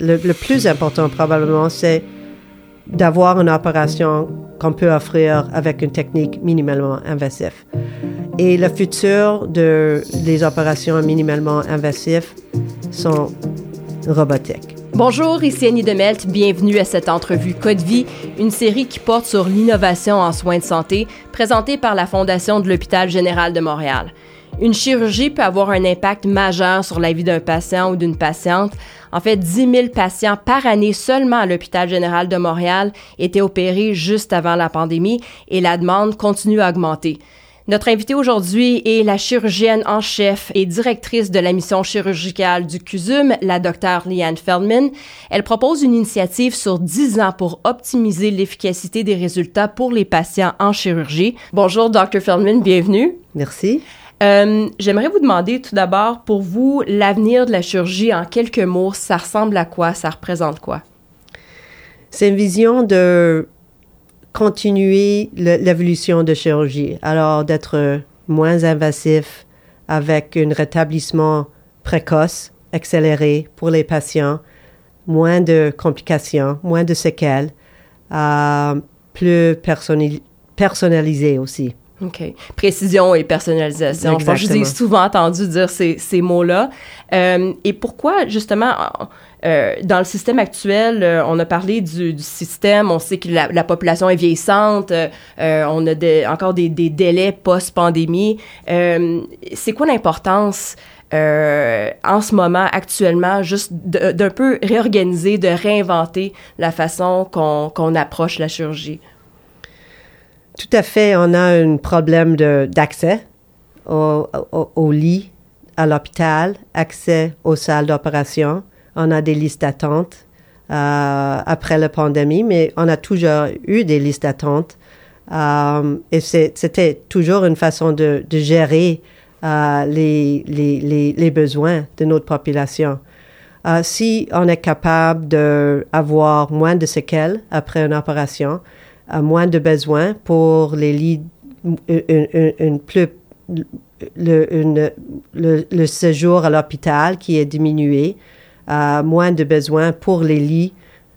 le, plus important probablement, c'est d'avoir une opération qu'on peut offrir avec une technique minimalement invasive. Et le futur de les opérations minimalement invasives sont robotiques. Bonjour, ici Annie Demelt. Bienvenue à cette entrevue Code Vie, une série qui porte sur l'innovation en soins de santé, présentée par la Fondation de l'Hôpital général de Montréal. Une chirurgie peut avoir un impact majeur sur la vie d'un patient ou d'une patiente. En fait, 10 000 patients par année seulement à l'Hôpital général de Montréal étaient opérés juste avant la pandémie et la demande continue à augmenter. Notre invitée aujourd'hui est la chirurgienne en chef et directrice de la mission chirurgicale du CUSUM, la docteure Liane Feldman. Elle propose une initiative sur 10 ans pour optimiser l'efficacité des résultats pour les patients en chirurgie. Bonjour, Dr. Feldman, bienvenue. Merci. Euh, J'aimerais vous demander tout d'abord, pour vous, l'avenir de la chirurgie en quelques mots, ça ressemble à quoi? Ça représente quoi? C'est une vision de continuer l'évolution de chirurgie. Alors, d'être moins invasif avec un rétablissement précoce, accéléré pour les patients, moins de complications, moins de séquelles, euh, plus personnalisé aussi. OK. Précision et personnalisation. Exactement. Je pense que je vous ai souvent entendu dire ces, ces mots-là. Euh, et pourquoi, justement, euh, dans le système actuel, euh, on a parlé du, du, système, on sait que la, la population est vieillissante, euh, on a de, encore des, des délais post-pandémie. Euh, c'est quoi l'importance en ce moment, actuellement, juste d'un peu réorganiser, de réinventer la façon qu'on qu'on approche la chirurgie? Tout à fait, on a un problème d'accès au, lit à l'hôpital, accès aux salles d'opération on a des listes d'attente euh, après la pandémie, mais on a toujours eu des listes d'attente. Euh, et c'était toujours une façon de, gérer euh, les, les, besoins de notre population. Si on est capable d'avoir moins de séquelles après une opération, moins de besoins pour les lits, une, plus, le, le, séjour à l'hôpital qui est diminué, moins de besoins pour les lits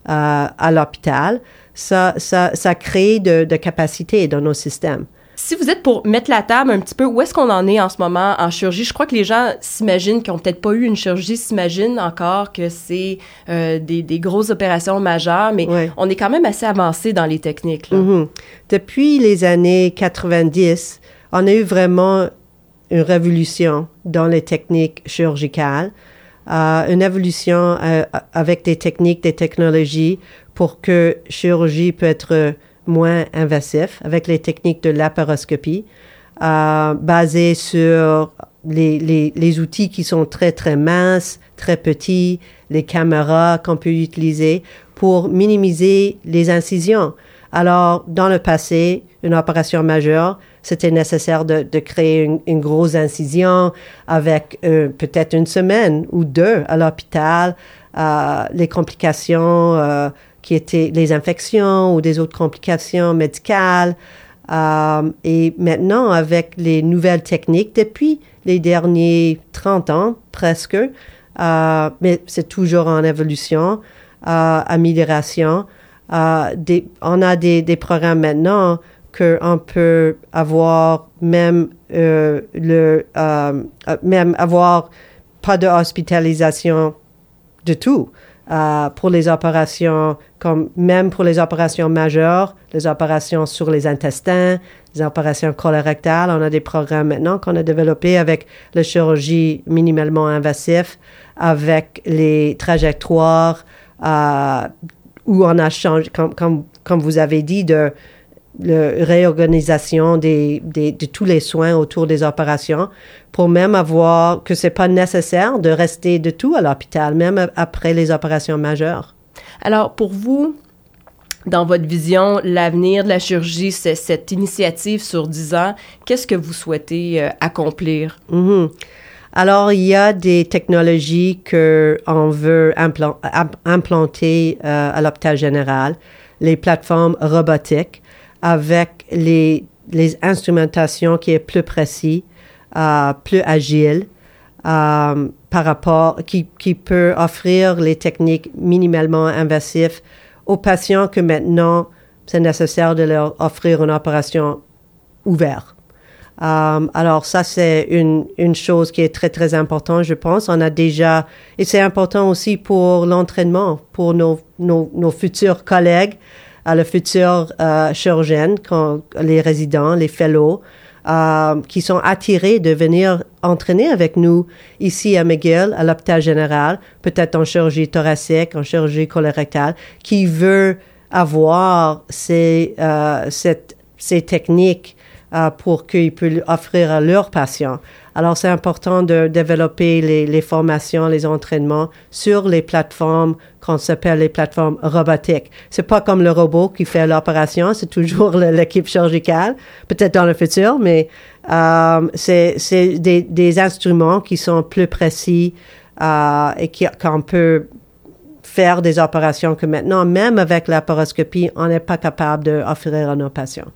euh, à l'hôpital, ça, ça, ça crée de, de capacité dans nos systèmes. Si vous êtes pour mettre la table un petit peu, où est-ce qu'on en est en ce moment en chirurgie? Je crois que les gens s'imaginent, qui n'ont peut-être pas eu une chirurgie, s'imaginent encore que c'est euh, des, des, grosses opérations majeures, mais ouais. on est quand même assez avancé dans les techniques. Là. Mm -hmm. Depuis les années 90, on a eu vraiment une révolution dans les techniques chirurgicales euh, une évolution euh, avec des techniques, des technologies pour que chirurgie peut être moins invasif avec les techniques de laparoscopie, euh, basées sur les, les, outils qui sont très, très minces, très petits, les caméras qu'on peut utiliser pour minimiser les incisions. Alors, dans le passé, une opération majeure, c'était nécessaire de, de créer une, grosse incision avec euh, peut-être une semaine ou deux à l'hôpital, euh, les complications qui étaient les infections ou des autres complications médicales. Euh, et maintenant, avec les nouvelles techniques, depuis les derniers 30 ans presque, euh, mais c'est toujours en évolution, amélioration, des, on a des, programmes maintenant qu'on peut avoir même euh, le euh, même avoir pas de hospitalisation de tout euh, pour les opérations comme même pour les opérations majeures, les opérations sur les intestins, les opérations colorectales, on a des programmes maintenant qu'on a développés avec la chirurgie minimalement invasive, avec les trajectoires euh, où on a changé, comme, comme, comme vous avez dit, de la réorganisation des, des, de tous les soins autour des opérations pour même avoir que c'est pas nécessaire de rester de tout à l'hôpital, même après les opérations majeures. Alors, pour vous, dans votre vision, l'avenir de la chirurgie, c'est cette initiative sur 10 ans. Qu'est-ce que vous souhaitez euh, accomplir? Mm -hmm. Alors, il y a des technologies qu'on veut implan implanter euh, à l'hôpital général, les plateformes robotiques avec les, les instrumentations qui est plus précis, euh, plus agile, euh, par rapport, qui, qui peut offrir les techniques minimalement invasives aux patients que maintenant c'est nécessaire de leur offrir une opération ouverte. Um, alors ça, c'est une, une chose qui est très, très importante, je pense. On a déjà, et c'est important aussi pour l'entraînement, pour nos, nos, nos futurs collègues, à le futur euh, chirurgien, quand, les résidents, les fellows, euh, qui sont attirés de venir entraîner avec nous ici à McGill, à l'hôpital général, peut-être en chirurgie thoracique, en chirurgie colorectale, qui veut avoir ces, euh, ces techniques pour qu'ils puissent offrir à leurs patients. Alors, c'est important de développer les, les, formations, les entraînements sur les plateformes qu'on s'appelle les plateformes robotiques. C'est pas comme le robot qui fait l'opération, c'est toujours l'équipe chirurgicale, peut-être dans le futur, mais euh, c'est des, des, instruments qui sont plus précis euh, et qu'on peut faire des opérations que maintenant, même avec la paroscopie, on n'est pas capable d'offrir à nos patients.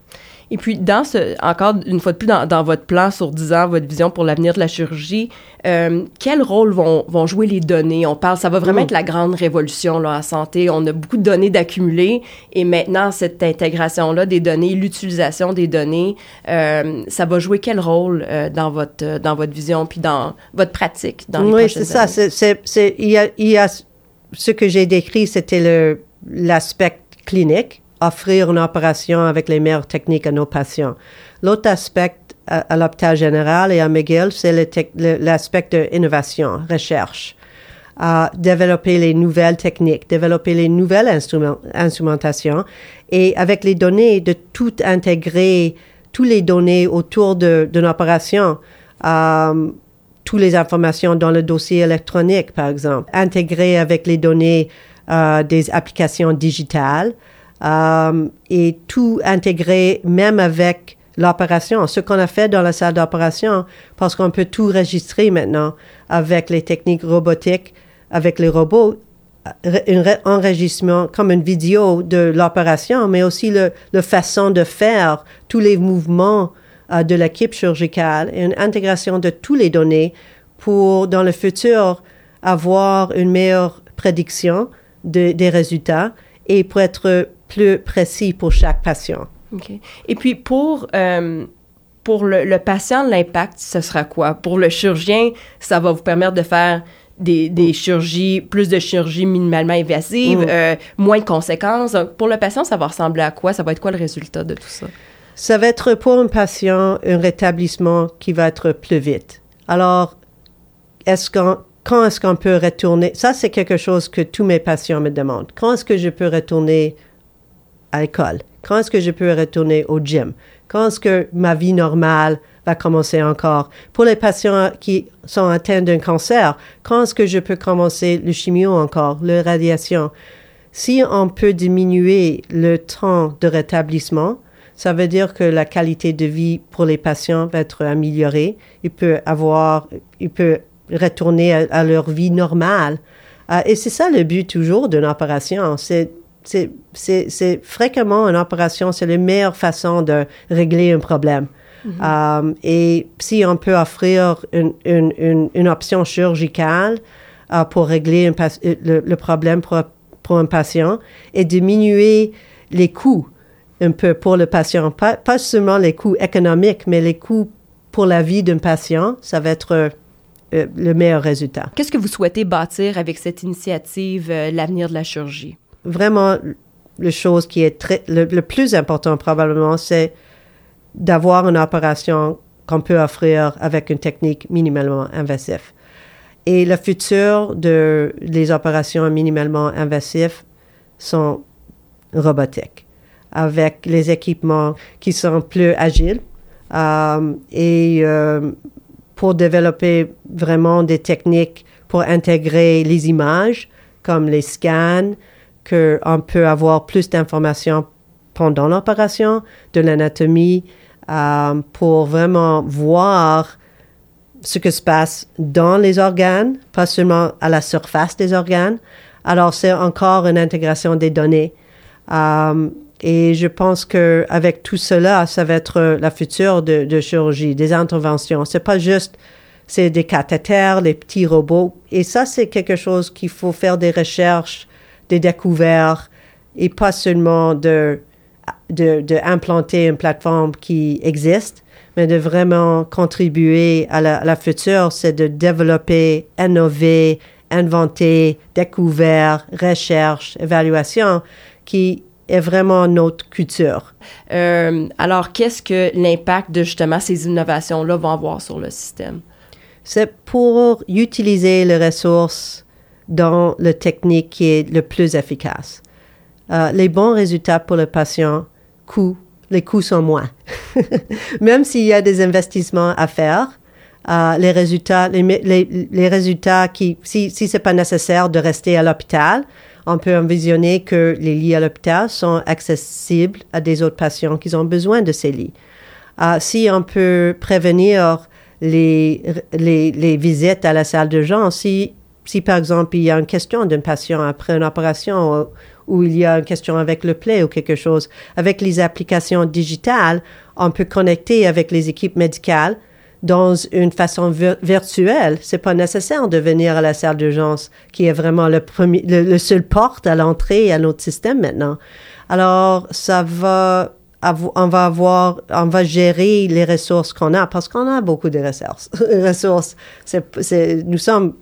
Et puis, dans ce, encore une fois de plus, dans, dans votre plan sur 10 ans, votre vision pour l'avenir de la chirurgie, euh, quel rôle vont, vont jouer les données? On parle, ça va vraiment mm. être la grande révolution là, en santé. On a beaucoup de données d'accumuler et maintenant, cette intégration-là des données, l'utilisation des données, euh, ça va jouer quel rôle euh, dans, votre, dans votre vision puis dans votre pratique dans les Oui, c'est ça. Il, y y a ce que j'ai décrit, c'était l'aspect clinique offrir une opération avec les meilleures techniques à nos patients. L'autre aspect à, l'hôpital général et à McGill, c'est l'aspect de innovation, recherche. à développer les nouvelles techniques, développer les nouvelles instrumentations et avec les données, de tout intégrer, toutes les données autour d'une opération, euh, toutes les informations dans le dossier électronique, par exemple, intégrer avec les données euh, des applications digitales, euh, et tout intégré, même avec l'opération, ce qu'on a fait dans la salle d'opération, parce qu'on peut tout registrer maintenant avec les techniques robotiques, avec les robots, un enregistrement comme une vidéo de l'opération, mais aussi le, façon de faire tous les mouvements euh, de l'équipe chirurgicale et une intégration de toutes les données pour, dans le futur, avoir une meilleure prédiction de, des résultats et pour être plus précis pour chaque patient. OK. Et puis pour, euh, pour le, patient, l'impact, ce sera quoi? Pour le chirurgien, ça va vous permettre de faire des, des chirurgies, plus de chirurgies minimalement invasives, mm. euh, moins de conséquences. Pour le patient, ça va ressembler à quoi? Ça va être quoi le résultat de tout ça? Ça va être pour un patient un rétablissement qui va être plus vite. Alors, est-ce qu'on quand est-ce qu'on peut retourner? Ça, c'est quelque chose que tous mes patients me demandent. Quand est-ce que je peux retourner à l'école? Quand est-ce que je peux retourner au gym? Quand est-ce que ma vie normale va commencer encore? Pour les patients qui sont atteints d'un cancer, quand est-ce que je peux commencer le chimio encore, la radiation? Si on peut diminuer le temps de rétablissement, ça veut dire que la qualité de vie pour les patients va être améliorée. Il peut avoir, retourner à, leur vie normale. Euh, et c'est ça le but toujours d'une opération. C'est c'est fréquemment une opération, c'est la meilleure façon de régler un problème. Mm-hmm. Euh, et si on peut offrir une, une, une, option chirurgicale euh, pour régler le, le, problème pour, pour, un patient et diminuer les coûts un peu pour le patient, pas, pas seulement les coûts économiques, mais les coûts pour la vie d'un patient, ça va être euh, le meilleur résultat. Qu'est-ce que vous souhaitez bâtir avec cette initiative, l'avenir de la chirurgie? Vraiment, la chose qui est très, le, plus important probablement, c'est d'avoir une opération qu'on peut offrir avec une technique minimalement invasive. Et le futur de les opérations minimalement invasives sont robotiques, avec les équipements qui sont plus agiles euh, et euh, pour développer vraiment des techniques pour intégrer les images comme les scans, qu'on peut avoir plus d'informations pendant l'opération, de l'anatomie, euh, pour vraiment voir ce qui se passe dans les organes, pas seulement à la surface des organes. Alors, c'est encore une intégration des données. Euh, et je pense que avec tout cela, ça va être la future de, de chirurgie, des interventions. C'est pas juste c'est des cathéters, les petits robots. Et ça, c'est quelque chose qu'il faut faire des recherches, des découvertes, et pas seulement de, de, de implanter une plateforme qui existe, mais de vraiment contribuer à la, la future, c'est de développer, innover, inventer, découvrir, recherche, évaluation, qui est vraiment notre culture. Euh, alors, qu'est-ce que l'impact de justement ces innovations-là vont avoir sur le système? C'est pour utiliser les ressources dans la technique qui est le plus efficace. Euh, les bons résultats pour le patient, coût, les coûts sont moins. Même s'il y a des investissements à faire, euh, les résultats, les, les, résultats qui, si, si c'est pas nécessaire de rester à l'hôpital, on peut envisionner que les lits à l'hôpital sont accessibles à des autres patients qui ont besoin de ces lits. Euh, si on peut prévenir les, les, les, visites à la salle d'urgence, si, si par exemple il y a une question d'un patient après une opération ou, il y a une question avec le play ou quelque chose, avec les applications digitales, on peut connecter avec les équipes médicales dans une façon virtuelle. C'est pas nécessaire de venir à la salle d'urgence, qui est vraiment le premier, le, seul porte à l'entrée à notre système maintenant. Alors, ça va, on va avoir, on va gérer les ressources qu'on a parce qu'on a beaucoup de ressources. ressources. Nous sommes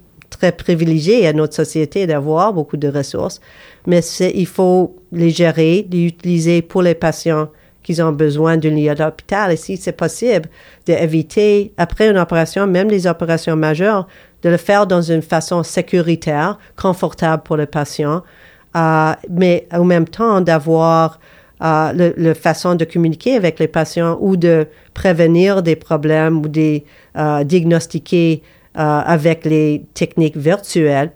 très privilégiés à notre société d'avoir beaucoup de ressources, mais il faut les gérer, les utiliser pour les patients qu'ils ont besoin d'une lit d'hôpital. Et si c'est possible d'éviter, après une opération, même les opérations majeures, de le faire dans une façon sécuritaire, confortable pour le patient, euh, mais en même temps d'avoir euh, la façon de communiquer avec les patients ou de prévenir des problèmes ou de euh, diagnostiquer avec les techniques virtuelles.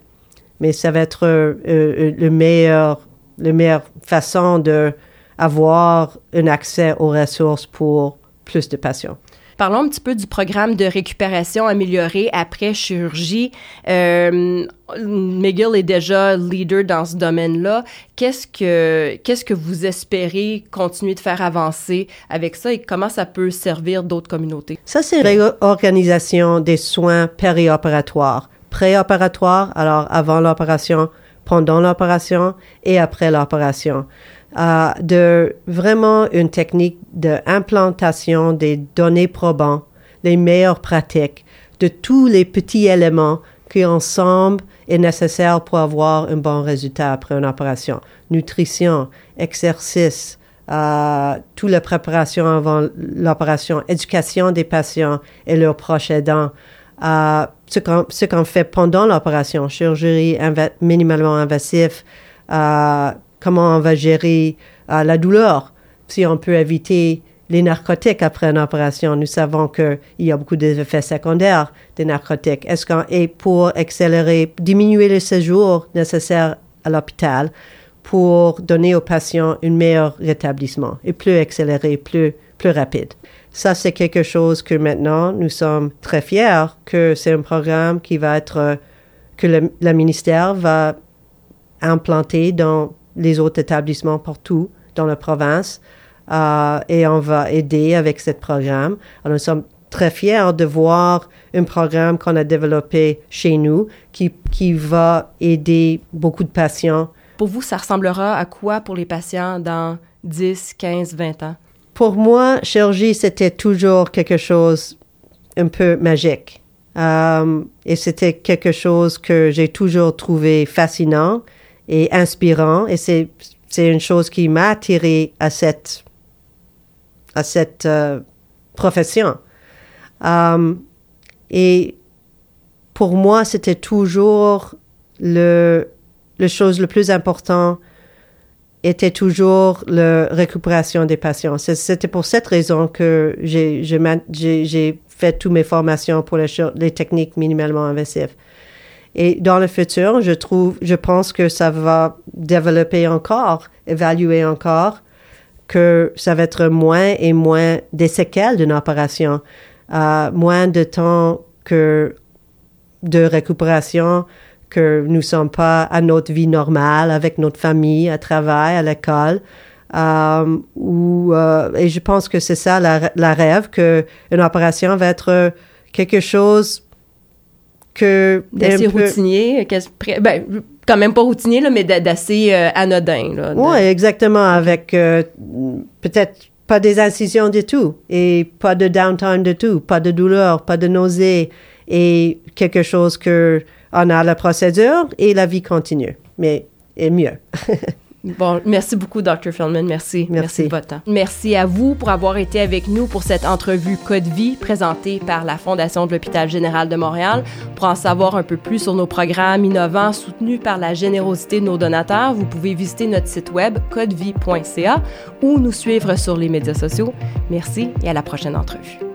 Mais ça va être euh, euh, le meilleur, la meilleure façon de avoir un accès aux ressources pour plus de patients. Parlons un petit peu du programme de récupération amélioré après chirurgie. Euh, McGill est déjà leader dans ce domaine-là. Qu'est-ce que qu'est-ce que vous espérez continuer de faire avancer avec ça et comment ça peut servir d'autres communautés? Ça c'est l'organisation des soins périopératoires, préopératoires, alors avant l'opération, pendant l'opération et après l'opération euh, de vraiment une technique d'implantation des données probantes, les meilleures pratiques, de tous les petits éléments qui ensemble est nécessaire pour avoir un bon résultat après une opération. Nutrition, exercice, euh, toute la préparation avant l'opération, éducation des patients et leurs proches aidants, euh, ce qu'on fait pendant l'opération, chirurgie minimalement invasive, euh, comment on va gérer euh, la douleur, si on peut éviter les narcotiques après une opération. Nous savons qu'il y a beaucoup d'effets secondaires des narcotiques. Est-ce qu'on est pour accélérer, diminuer les séjours nécessaires à l'hôpital pour donner aux patients un meilleur rétablissement et plus accéléré, plus, plus rapide? Ça, c'est quelque chose que maintenant, nous sommes très fiers que c'est un programme qui va être, que le, le ministère va implanter dans les autres établissements partout dans la province euh, et on va aider avec ce programme. Alors, nous sommes très fiers de voir un programme qu'on a développé chez nous qui, qui va aider beaucoup de patients. Pour vous, ça ressemblera à quoi pour les patients dans 10, 15, 20 ans? Pour moi, chirurgie, c'était toujours quelque chose un peu magique. Euh, et c'était quelque chose que j'ai toujours trouvé fascinant et inspirant. Et c'est, c'est une chose qui m'a attiré à cette, à cette euh, profession. Um, et pour moi, c'était toujours le, le chose le plus important était toujours la récupération des patients. C'était pour cette raison que j'ai, j'ai, j'ai fait toutes mes formations pour les, les techniques minimalement invasives. Et dans le futur, je trouve, je pense que ça va développer encore, évaluer encore, que ça va être moins et moins des séquelles d'une opération, euh, moins de temps que de récupération, que nous sommes pas à notre vie normale avec notre famille, à travail, à l'école. Euh, ou, euh, et je pense que c'est ça la, la rêve, que une opération va être quelque chose que... D'assez routinier, ben, quand même pas routinier, là, mais d'assez euh, anodin. Là, Oui, exactement, avec euh, peut-être pas des incisions du tout et pas de downtime du tout, pas de douleur, pas de nausée et quelque chose que on a la procédure et la vie continue, mais est mieux. Bon, merci beaucoup, Dr. Feldman. Merci. Merci. de votre temps. Merci à vous pour avoir été avec nous pour cette entrevue Code Vie présentée par la Fondation de l'Hôpital général de Montréal. Pour en savoir un peu plus sur nos programmes innovants soutenus par la générosité de nos donateurs, vous pouvez visiter notre site web codevie.ca ou nous suivre sur les médias sociaux. Merci et à la prochaine entrevue.